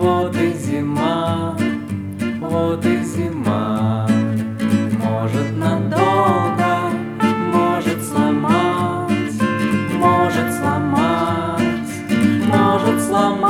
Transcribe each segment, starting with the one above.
вот и зима, вот и зима. Может надолго, может сломать, может сломать, может сломать.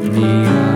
me.